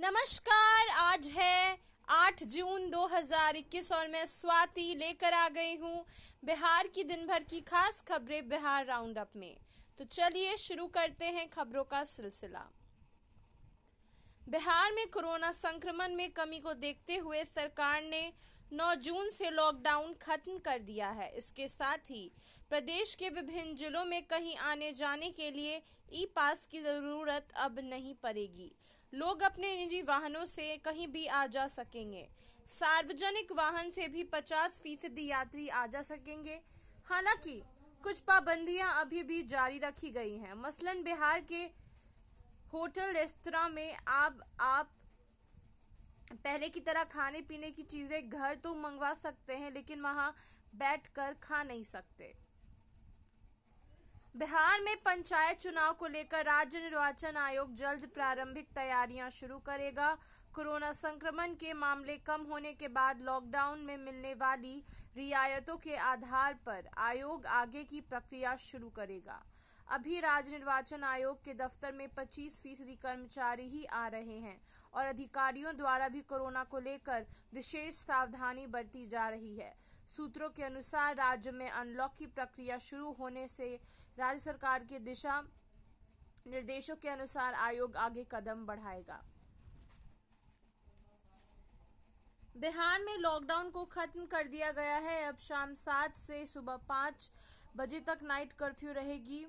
नमस्कार, आज है 8 जून 2021 और मैं स्वाति लेकर आ गई हूँ बिहार की दिन भर की खास खबरें बिहार राउंड अप में। तो चलिए शुरू करते हैं खबरों का सिलसिला। बिहार में कोरोना संक्रमण में कमी को देखते हुए सरकार ने 9 जून से लॉकडाउन खत्म कर दिया है। इसके साथ ही प्रदेश के विभिन्न जिलों में कहीं आने जाने के लिए ई पास की ज़रूरत अब नहीं पड़ेगी। लोग अपने निजी वाहनों से कहीं भी आ जा सकेंगे। सार्वजनिक वाहन से भी 50 फ़ीसदी यात्री आ जा सकेंगे। हालाँकि, कुछ पाबंदियाँ अभी भी जारी रखी गई हैं। मसलन बिहार के होटल रेस्तरा में आप आप पहले की तरह खाने पीने की चीज़ें घर तो मंगवा सकते हैं, लेकिन वहाँ बैठकर खा नहीं सकते। बिहार में पंचायत चुनाव को लेकर राज्य निर्वाचन आयोग जल्द प्रारंभिक तैयारियाँ शुरू करेगा। कोरोना संक्रमण के मामले कम होने के बाद लॉकडाउन में मिलने वाली रियायतों के आधार पर आयोग आगे की प्रक्रिया शुरू करेगा। अभी राज्य निर्वाचन आयोग के दफ्तर में 25 फ़ीसदी कर्मचारी ही आ रहे हैं और अधिकारियों द्वारा भी कोरोना को लेकर विशेष सावधानी बरती जा रही है। सूत्रों के अनुसार राज्य में अनलॉक की प्रक्रिया शुरू होने से राज्य सरकार के दिशा निर्देशों के अनुसार आयोग आगे कदम बढ़ाएगा। बिहार में लॉकडाउन को खत्म कर दिया गया है। अब शाम सात से सुबह पाँच बजे तक नाइट कर्फ्यू रहेगी।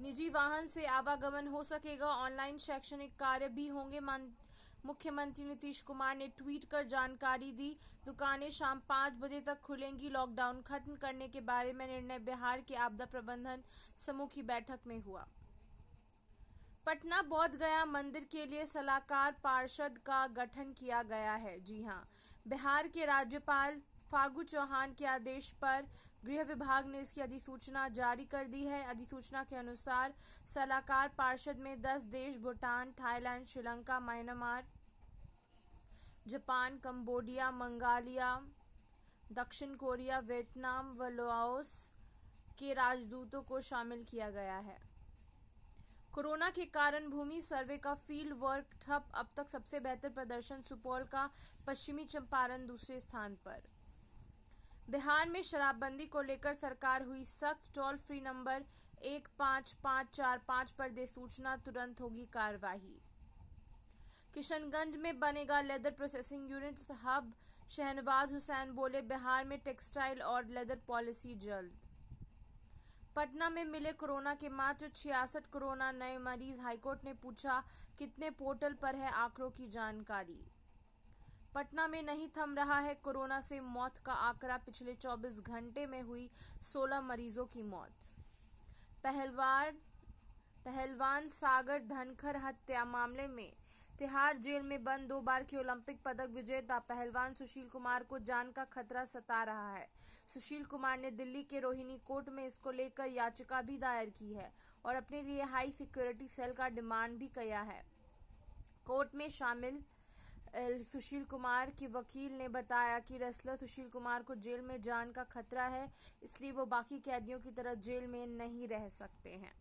निजी वाहन से आवागमन हो सकेगा। ऑनलाइन शैक्षणिक कार्य भी होंगे। मुख्यमंत्री नीतीश कुमार ने ट्वीट कर जानकारी दी। दुकानें शाम पाँच बजे तक खुलेंगी। लॉकडाउन खत्म करने के बारे में निर्णय बिहार के आपदा प्रबंधन समूह की बैठक में हुआ। पटना बौद्ध गया मंदिर के लिए सलाहकार पार्षद का गठन किया गया है। जी हाँ, बिहार के राज्यपाल फागू चौहान के आदेश पर गृह विभाग ने इसकी अधिसूचना जारी कर दी है। अधिसूचना के अनुसार सलाहकार पार्षद में 10 देश, Bhutan, Thailand, Sri Lanka, Myanmar Japan, Cambodia, Mongolia, दक्षिण कोरिया, वियतनाम व लाओस के राजदूतों को शामिल किया गया है। कोरोना के कारण भूमि सर्वे का फ़ील्ड वर्क ठप। अब तक सबसे बेहतर प्रदर्शन सुपौल का पश्चिमी चंपारण दूसरे स्थान पर। बिहार में शराबबंदी को लेकर सरकार हुई सख्त टोल फ्री नंबर एक पाँच पाँच चार पाँच पर दे सूचना, तुरंत होगी कार्यवाही किशनगंज में बनेगा leather processing unit hub Shahnawaz Hussain बोले, बिहार में टेक्सटाइल और लेदर पॉलिसी जल्द। पटना में मिले कोरोना के मात्र छियासठ कोरोना नए मरीज़, हाईकोर्ट ने पूछा, कितने पोर्टल पर है आंकड़ों की जानकारी? पटना में नहीं थम रहा है कोरोना से मौत का आंकड़ा, पिछले 24 घंटे में हुई 16 मरीजों की मौत। पहलवान पहलवान सागर धनखर हत्या मामले में तिहाड़ जेल में बंद, दो बार के ओलंपिक पदक विजेता पहलवान सुशील कुमार को जान का खतरा सता रहा है। सुशील कुमार ने दिल्ली के रोहिणी कोर्ट में इसको लेकर याचिका भी दायर की है और अपने लिए हाई सिक्योरिटी सेल का डिमांड भी किया है। कोर्ट में शामिल सुशील कुमार के वकील ने बताया कि रेसलर सुशील कुमार को जेल में जान का खतरा है, इसलिए वो बाकी कैदियों की तरह जेल में नहीं रह सकते हैं।